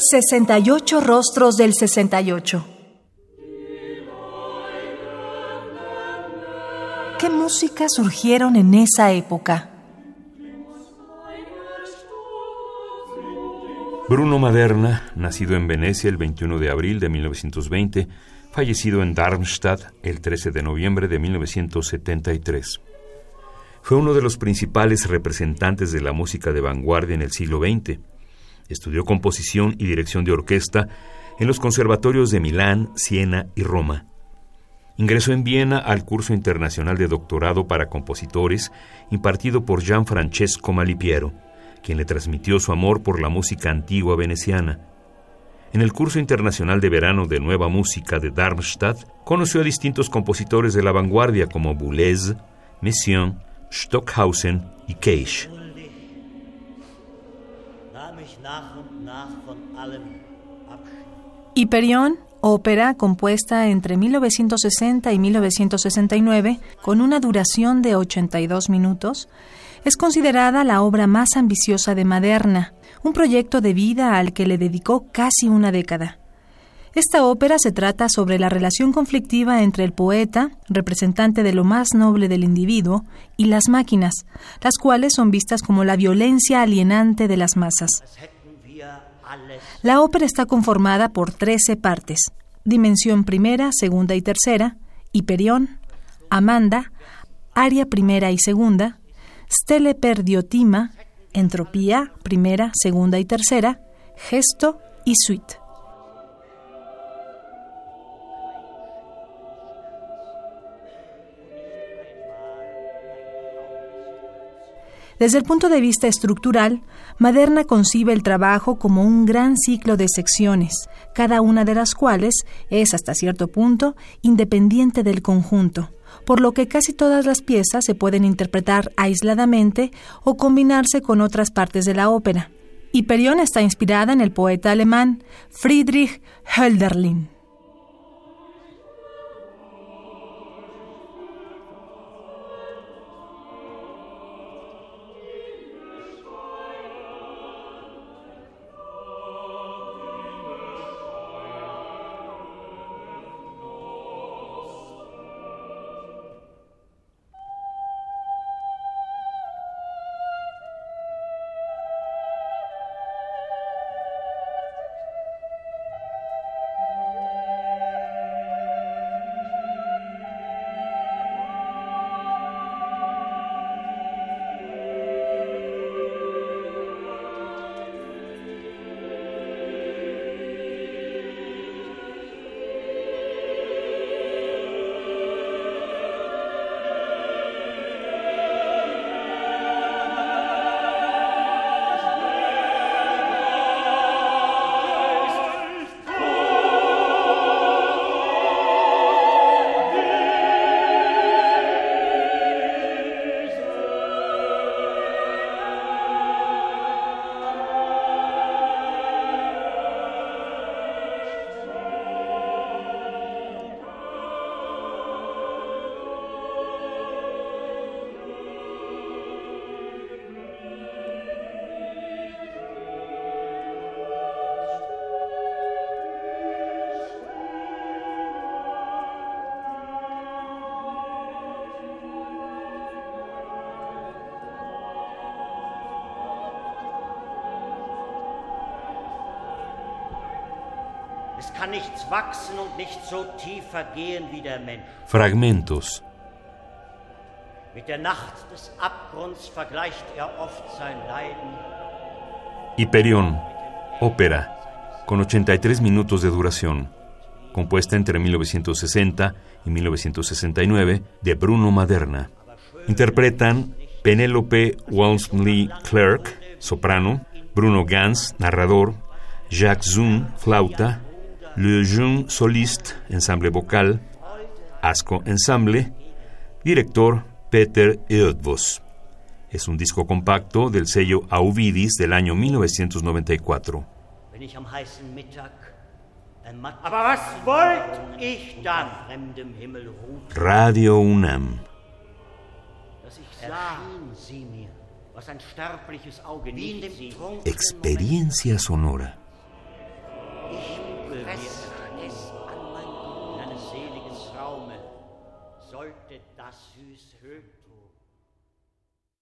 68 rostros del 68. ¿Qué músicas surgieron en esa época? Bruno Maderna, nacido en Venecia el 21 de abril de 1920, fallecido en Darmstadt el 13 de noviembre de 1973. Fue uno de los principales representantes de la música de vanguardia en el siglo XX Estudió composición y dirección de orquesta en los conservatorios de Milán, Siena y Roma. Ingresó en Viena al curso internacional de doctorado para compositores impartido por Gianfrancesco Malipiero, quien le transmitió su amor por la música antigua veneciana. En el curso internacional de verano de Nueva Música de Darmstadt, conoció a distintos compositores de la vanguardia como Boulez, Messiaen, Stockhausen y Cage. Hiperión, ópera compuesta entre 1960 y 1969 con una duración de 82 minutos, es considerada la obra más ambiciosa de Maderna, un proyecto de vida al que le dedicó casi una década. Esta ópera se trata sobre la relación conflictiva entre el poeta, representante de lo más noble del individuo, y las máquinas, las cuales son vistas como la violencia alienante de las masas. La ópera está conformada por 13 partes, dimensión primera, segunda y tercera, Hiperión, Amanda, aria primera y segunda, Stele per Diotima, Entropía, primera, segunda y tercera, Gesto y Suite. Desde el punto de vista estructural, Maderna concibe el trabajo como un gran ciclo de secciones, cada una de las cuales es hasta cierto punto independiente del conjunto, por lo que casi todas las piezas se pueden interpretar aisladamente o combinarse con otras partes de la ópera. Hiperión está inspirada en el poeta alemán Friedrich Hölderlin. Fragmentos. Hiperión, ópera, con 83 minutos de duración, compuesta entre 1960 y 1969 de Bruno Maderna. Interpretan Penelope Walmsley Clark, soprano, Bruno Gans, narrador, Jacques Zun, flauta, Le Jeune Soliste, ensamble vocal, Asco Ensemble, director Peter Eötvös. Es un disco compacto del sello Auvidis del año 1994. Radio UNAM. Experiencia sonora. Rest es an mein Grund. In einem seligen Traume sollte das süße Höto